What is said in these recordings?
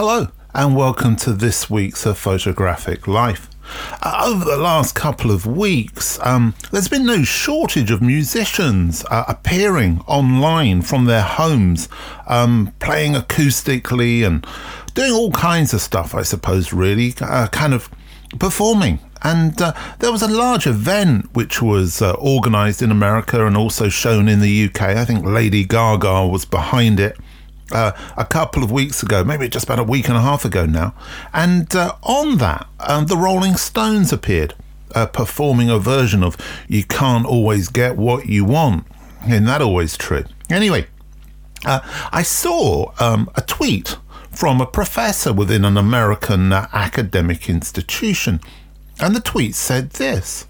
Hello, and welcome to this week's A Photographic Life. Uh, over the last couple of weeks, um, there's been no shortage of musicians uh, appearing online from their homes, um, playing acoustically and doing all kinds of stuff, I suppose, really, uh, kind of performing. And uh, there was a large event which was uh, organised in America and also shown in the UK. I think Lady Gaga was behind it uh, a couple of weeks ago, maybe just about a week and a half ago now. And uh, on that, um, the Rolling Stones appeared, uh, performing a version of You Can't Always Get What You Want. Isn't that always true? Anyway, uh, I saw um, a tweet from a professor within an American uh, academic institution. And the tweet said this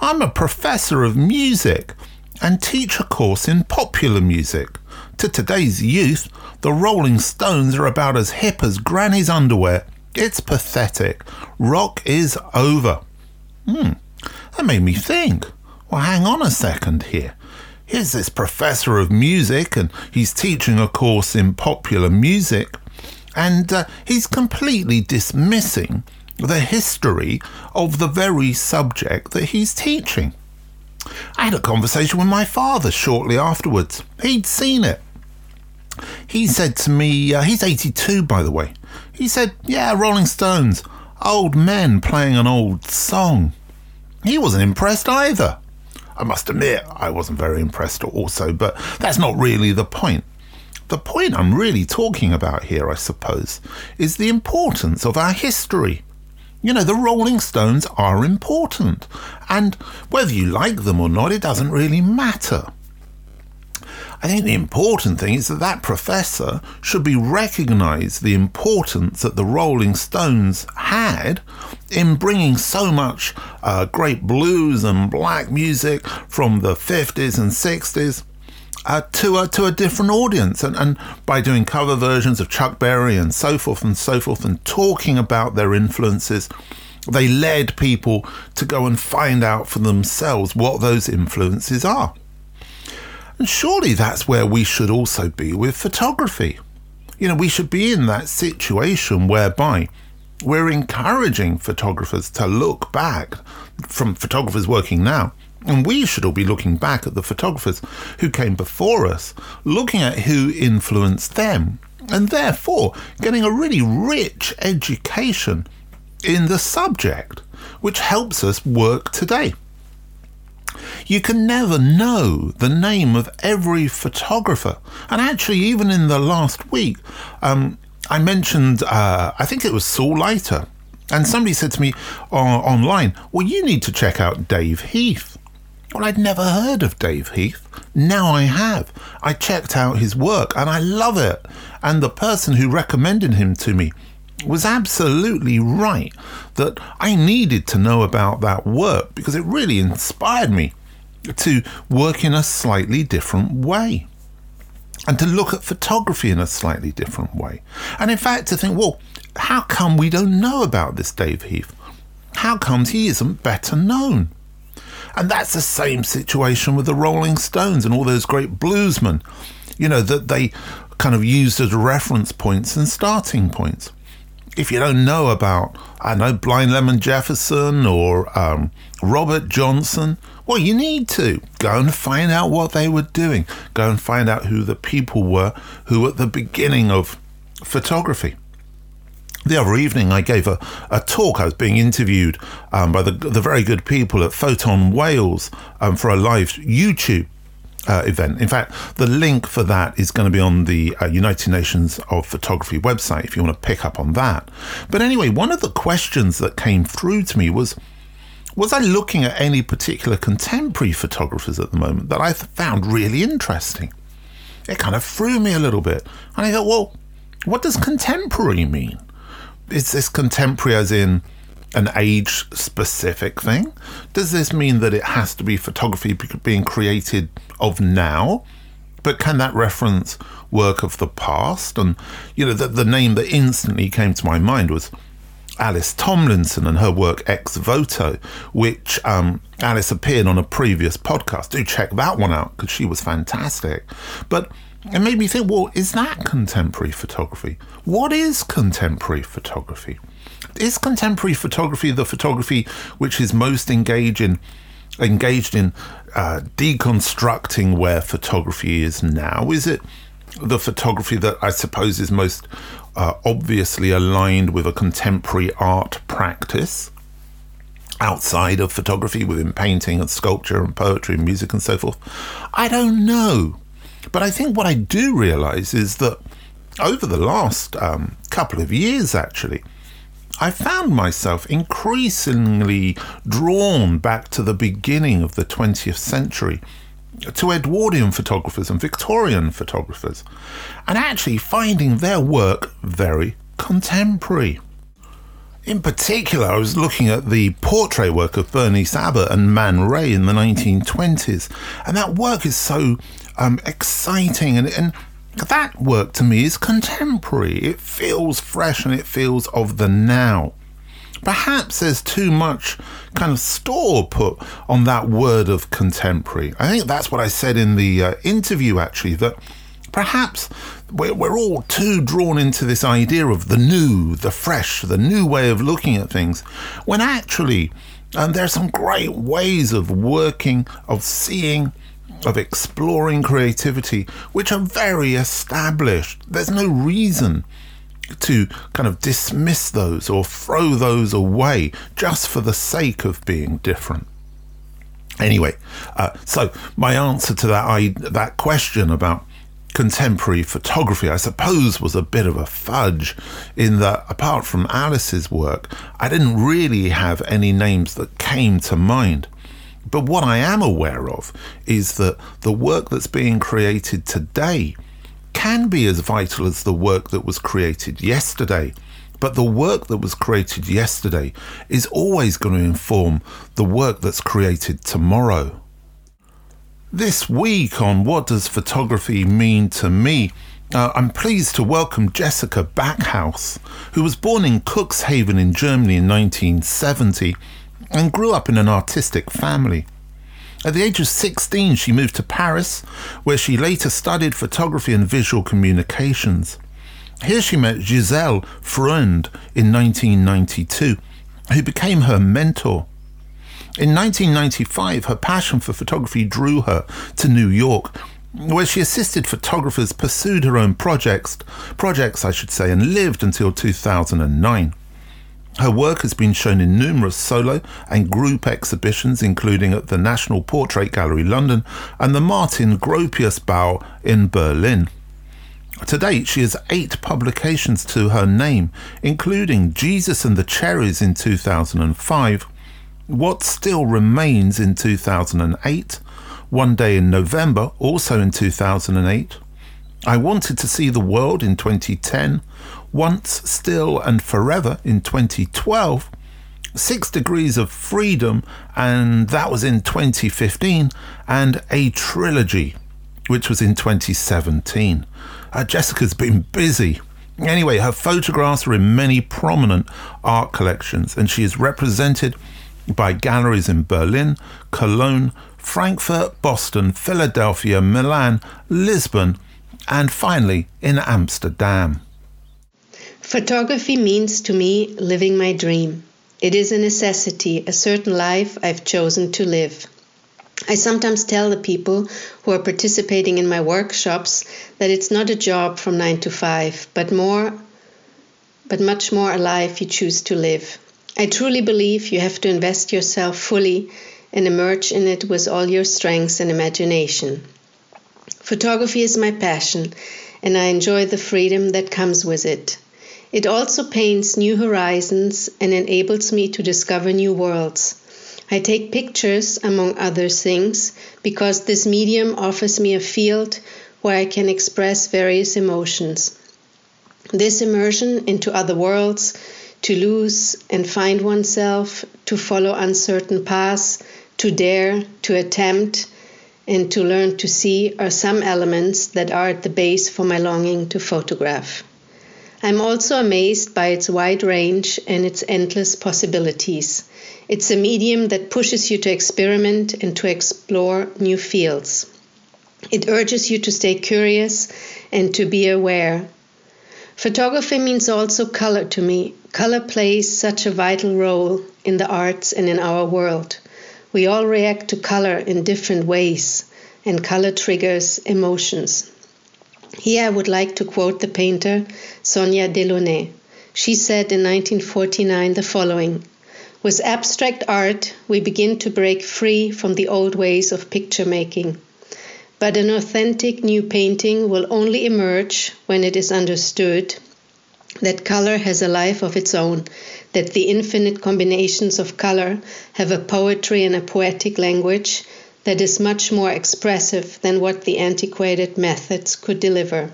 I'm a professor of music and teach a course in popular music. To today's youth, the Rolling Stones are about as hip as Granny's underwear. It's pathetic. Rock is over. Hmm, that made me think. Well, hang on a second here. Here's this professor of music, and he's teaching a course in popular music, and uh, he's completely dismissing the history of the very subject that he's teaching. I had a conversation with my father shortly afterwards. He'd seen it. He said to me, uh, he's 82 by the way. He said, Yeah, Rolling Stones, old men playing an old song. He wasn't impressed either. I must admit, I wasn't very impressed also, but that's not really the point. The point I'm really talking about here, I suppose, is the importance of our history. You know, the Rolling Stones are important, and whether you like them or not, it doesn't really matter. I think the important thing is that that professor should be recognized the importance that the Rolling Stones had in bringing so much uh, great blues and black music from the 50s and 60s uh, to, a, to a different audience. And, and by doing cover versions of Chuck Berry and so forth and so forth and talking about their influences, they led people to go and find out for themselves what those influences are. And surely that's where we should also be with photography. You know, we should be in that situation whereby we're encouraging photographers to look back from photographers working now. And we should all be looking back at the photographers who came before us, looking at who influenced them, and therefore getting a really rich education in the subject, which helps us work today. You can never know the name of every photographer. And actually, even in the last week, um, I mentioned, uh, I think it was Saul Leiter. And somebody said to me uh, online, Well, you need to check out Dave Heath. Well, I'd never heard of Dave Heath. Now I have. I checked out his work and I love it. And the person who recommended him to me was absolutely right that I needed to know about that work because it really inspired me to work in a slightly different way and to look at photography in a slightly different way. And in fact, to think, well, how come we don't know about this Dave Heath? How comes he isn't better known? And that's the same situation with the Rolling Stones and all those great bluesmen, you know, that they kind of used as reference points and starting points if you don't know about, I know, Blind Lemon Jefferson or um, Robert Johnson, well, you need to go and find out what they were doing. Go and find out who the people were who were at the beginning of photography. The other evening, I gave a, a talk. I was being interviewed um, by the, the very good people at Photon Wales um, for a live YouTube uh, event. In fact, the link for that is going to be on the uh, United Nations of Photography website if you want to pick up on that. But anyway, one of the questions that came through to me was was I looking at any particular contemporary photographers at the moment that I found really interesting? It kind of threw me a little bit. And I thought, well, what does contemporary mean? Is this contemporary as in an age specific thing? Does this mean that it has to be photography being created of now? But can that reference work of the past? And, you know, the, the name that instantly came to my mind was Alice Tomlinson and her work Ex Voto, which um, Alice appeared on a previous podcast. Do check that one out because she was fantastic. But it made me think, well, is that contemporary photography? What is contemporary photography? Is contemporary photography the photography which is most engaged in engaged in uh, deconstructing where photography is now? Is it the photography that I suppose is most uh, obviously aligned with a contemporary art practice outside of photography within painting and sculpture and poetry and music and so forth? I don't know. But I think what I do realize is that over the last um, couple of years, actually, I found myself increasingly drawn back to the beginning of the 20th century, to Edwardian photographers and Victorian photographers, and actually finding their work very contemporary. In particular, I was looking at the portrait work of Berenice Abbott and Man Ray in the 1920s, and that work is so um, exciting and, and that work to me is contemporary. It feels fresh and it feels of the now. Perhaps there's too much kind of store put on that word of contemporary. I think that's what I said in the uh, interview, actually, that perhaps we're, all too drawn into this idea of the new, the fresh, the new way of looking at things, when actually and there are some great ways of working, of seeing, of exploring creativity, which are very established. There's no reason to kind of dismiss those or throw those away just for the sake of being different. Anyway, uh, so my answer to that I, that question about contemporary photography, I suppose, was a bit of a fudge in that apart from Alice's work, I didn't really have any names that came to mind. But what I am aware of is that the work that's being created today can be as vital as the work that was created yesterday. But the work that was created yesterday is always going to inform the work that's created tomorrow. This week on What Does Photography Mean to Me? Uh, I'm pleased to welcome Jessica Backhaus, who was born in Cuxhaven in Germany in 1970 and grew up in an artistic family. At the age of 16, she moved to Paris, where she later studied photography and visual communications. Here she met Gisele Freund in 1992, who became her mentor. In 1995, her passion for photography drew her to New York, where she assisted photographers, pursued her own projects, projects I should say, and lived until 2009. Her work has been shown in numerous solo and group exhibitions, including at the National Portrait Gallery London and the Martin Gropius Bau in Berlin. To date, she has eight publications to her name, including Jesus and the Cherries in 2005, What Still Remains in 2008, One Day in November, also in 2008, I Wanted to See the World in 2010, once, Still, and Forever in 2012, Six Degrees of Freedom, and that was in 2015, and A Trilogy, which was in 2017. Uh, Jessica's been busy. Anyway, her photographs are in many prominent art collections, and she is represented by galleries in Berlin, Cologne, Frankfurt, Boston, Philadelphia, Milan, Lisbon, and finally in Amsterdam. Photography means to me living my dream. It is a necessity, a certain life I've chosen to live. I sometimes tell the people who are participating in my workshops that it's not a job from 9 to 5, but more but much more a life you choose to live. I truly believe you have to invest yourself fully and emerge in it with all your strengths and imagination. Photography is my passion, and I enjoy the freedom that comes with it. It also paints new horizons and enables me to discover new worlds. I take pictures, among other things, because this medium offers me a field where I can express various emotions. This immersion into other worlds, to lose and find oneself, to follow uncertain paths, to dare, to attempt, and to learn to see are some elements that are at the base for my longing to photograph. I'm also amazed by its wide range and its endless possibilities. It's a medium that pushes you to experiment and to explore new fields. It urges you to stay curious and to be aware. Photography means also color to me. Color plays such a vital role in the arts and in our world. We all react to color in different ways, and color triggers emotions. Here I would like to quote the painter Sonia Delaunay. She said in 1949 the following With abstract art, we begin to break free from the old ways of picture making. But an authentic new painting will only emerge when it is understood that color has a life of its own, that the infinite combinations of color have a poetry and a poetic language that is much more expressive than what the antiquated methods could deliver.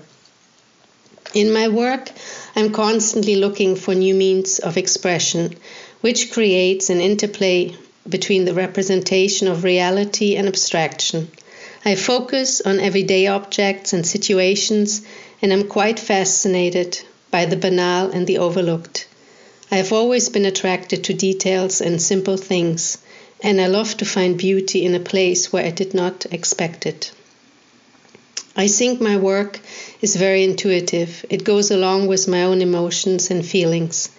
In my work, I'm constantly looking for new means of expression, which creates an interplay between the representation of reality and abstraction. I focus on everyday objects and situations, and I'm quite fascinated by the banal and the overlooked. I have always been attracted to details and simple things, and I love to find beauty in a place where I did not expect it. I think my work is very intuitive. It goes along with my own emotions and feelings.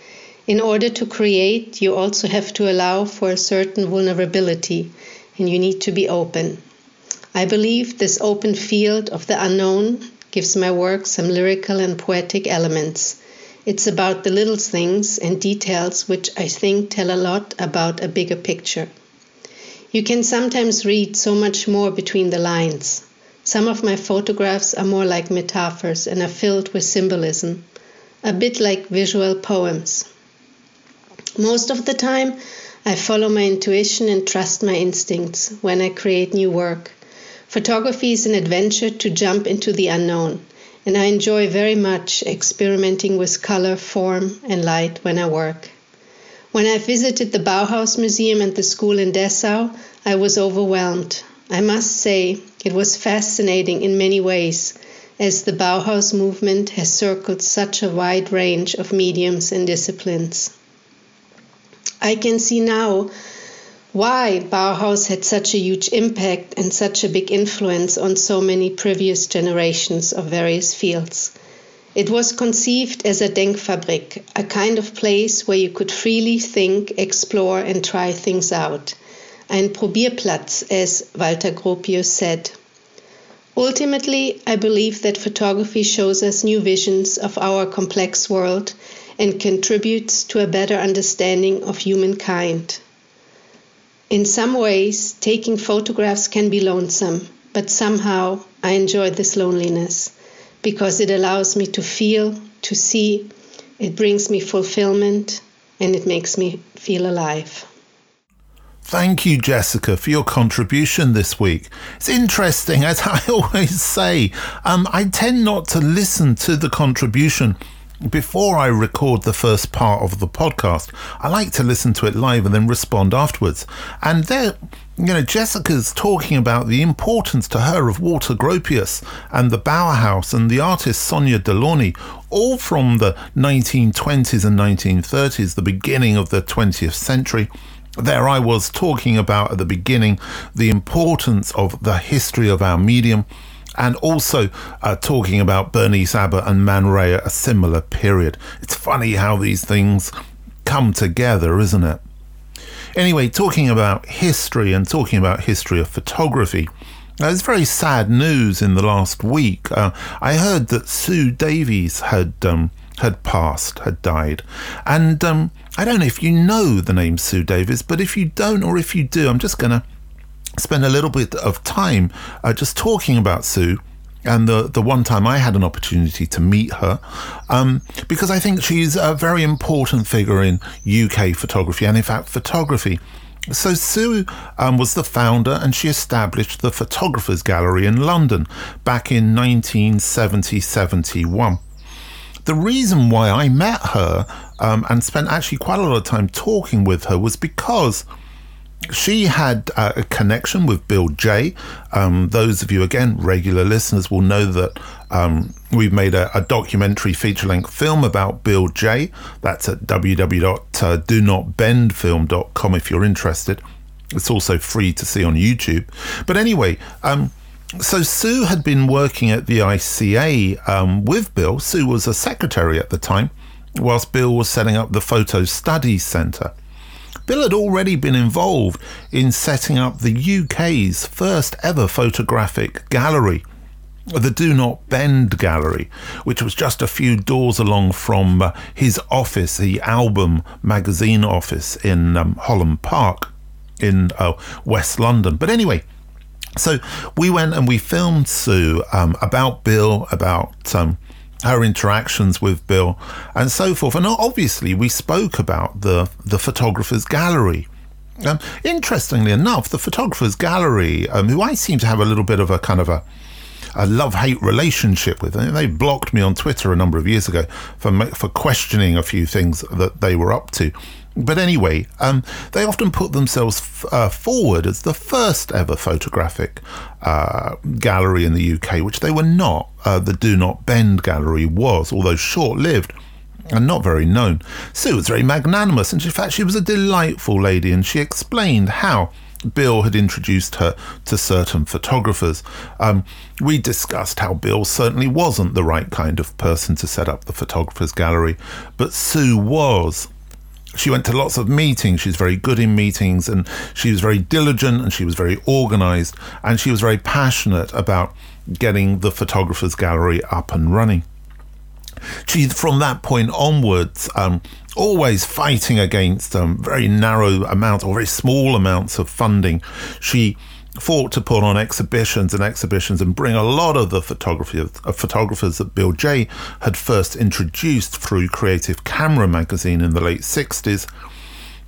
In order to create, you also have to allow for a certain vulnerability, and you need to be open. I believe this open field of the unknown gives my work some lyrical and poetic elements. It's about the little things and details which I think tell a lot about a bigger picture. You can sometimes read so much more between the lines. Some of my photographs are more like metaphors and are filled with symbolism, a bit like visual poems. Most of the time, I follow my intuition and trust my instincts when I create new work. Photography is an adventure to jump into the unknown, and I enjoy very much experimenting with color, form, and light when I work. When I visited the Bauhaus Museum and the school in Dessau, I was overwhelmed. I must say, it was fascinating in many ways, as the Bauhaus movement has circled such a wide range of mediums and disciplines. I can see now why Bauhaus had such a huge impact and such a big influence on so many previous generations of various fields. It was conceived as a Denkfabrik, a kind of place where you could freely think, explore, and try things out. Ein Probierplatz, as Walter Gropius said. Ultimately, I believe that photography shows us new visions of our complex world and contributes to a better understanding of humankind. In some ways, taking photographs can be lonesome, but somehow I enjoy this loneliness because it allows me to feel, to see, it brings me fulfillment, and it makes me feel alive. Thank you, Jessica, for your contribution this week. It's interesting, as I always say, um, I tend not to listen to the contribution before I record the first part of the podcast. I like to listen to it live and then respond afterwards. And there, you know, Jessica's talking about the importance to her of Walter Gropius and the Bauhaus and the artist Sonia Delaunay, all from the 1920s and 1930s, the beginning of the 20th century. There I was talking about at the beginning the importance of the history of our medium and also uh, talking about Berenice Abbott and Man Ray at a similar period. It's funny how these things come together, isn't it? Anyway, talking about history and talking about history of photography, there's very sad news in the last week. Uh, I heard that Sue Davies had um, had passed, had died, and um, I don't know if you know the name Sue Davies, but if you don't, or if you do, I'm just gonna spend a little bit of time uh, just talking about Sue and the the one time I had an opportunity to meet her, um, because I think she's a very important figure in UK photography and in fact photography. So Sue um, was the founder and she established the Photographers Gallery in London back in 1970-71. The reason why I met her um, and spent actually quite a lot of time talking with her was because she had uh, a connection with Bill Jay. Um, those of you, again, regular listeners will know that um, we've made a, a documentary feature length film about Bill Jay. That's at www.donotbendfilm.com if you're interested. It's also free to see on YouTube. But anyway, um, so Sue had been working at the ICA um, with Bill. Sue was a secretary at the time, whilst Bill was setting up the Photo Studies Centre. Bill had already been involved in setting up the UK's first ever photographic gallery, the Do Not Bend Gallery, which was just a few doors along from uh, his office, the Album magazine office in um, Holland Park in uh, West London. But anyway, so we went and we filmed Sue um, about Bill, about um, her interactions with Bill, and so forth. And obviously, we spoke about the the photographer's gallery. Um, interestingly enough, the photographer's gallery, um, who I seem to have a little bit of a kind of a a love hate relationship with. they blocked me on Twitter a number of years ago for for questioning a few things that they were up to. But anyway, um, they often put themselves f- uh, forward as the first ever photographic uh, gallery in the UK, which they were not. Uh, the Do Not Bend gallery was, although short lived and not very known. Sue was very magnanimous, and in fact, she was a delightful lady, and she explained how. Bill had introduced her to certain photographers. Um, we discussed how Bill certainly wasn't the right kind of person to set up the photographers gallery, but Sue was she went to lots of meetings. She's very good in meetings and she was very diligent and she was very organized and she was very passionate about getting the photographers gallery up and running. She, from that point onwards, um, always fighting against um, very narrow amounts or very small amounts of funding. She fought to put on exhibitions and exhibitions and bring a lot of the photography of, of, photographers that Bill Jay had first introduced through Creative Camera magazine in the late 60s.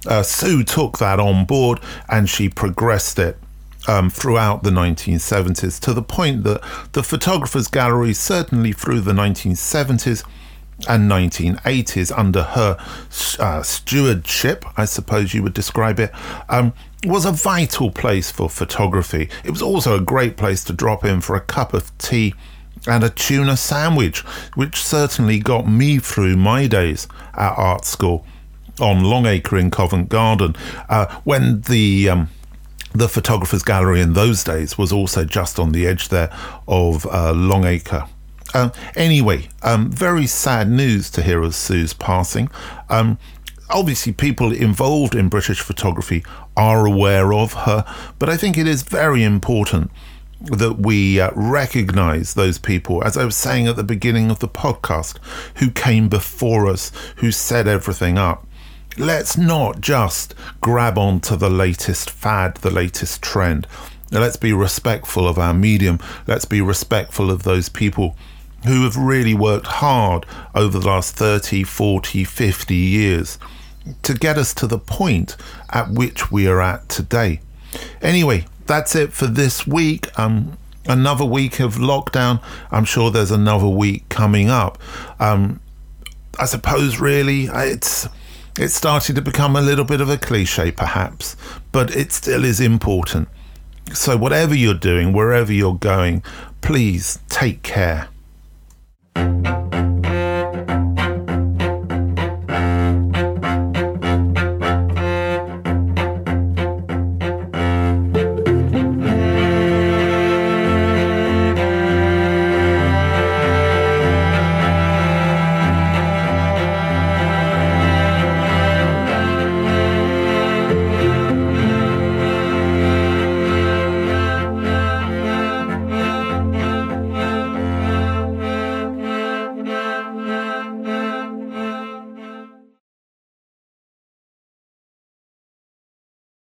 Uh, Sue took that on board and she progressed it um, throughout the 1970s to the point that the photographers gallery certainly through the 1970s and 1980s under her uh, stewardship, I suppose you would describe it, um, was a vital place for photography. It was also a great place to drop in for a cup of tea and a tuna sandwich, which certainly got me through my days at art school on Longacre in Covent Garden uh, when the. Um, the photographers gallery in those days was also just on the edge there of uh, Longacre um, anyway, um, very sad news to hear of Sue's passing. Um, obviously, people involved in British photography are aware of her, but I think it is very important that we uh, recognize those people, as I was saying at the beginning of the podcast, who came before us, who set everything up. Let's not just grab onto the latest fad, the latest trend. Let's be respectful of our medium. Let's be respectful of those people who have really worked hard over the last 30, 40, 50 years to get us to the point at which we are at today. Anyway, that's it for this week. Um, another week of lockdown. I'm sure there's another week coming up. Um, I suppose really it's it's starting to become a little bit of a cliche, perhaps, but it still is important. So whatever you're doing, wherever you're going, please take care. Thank you.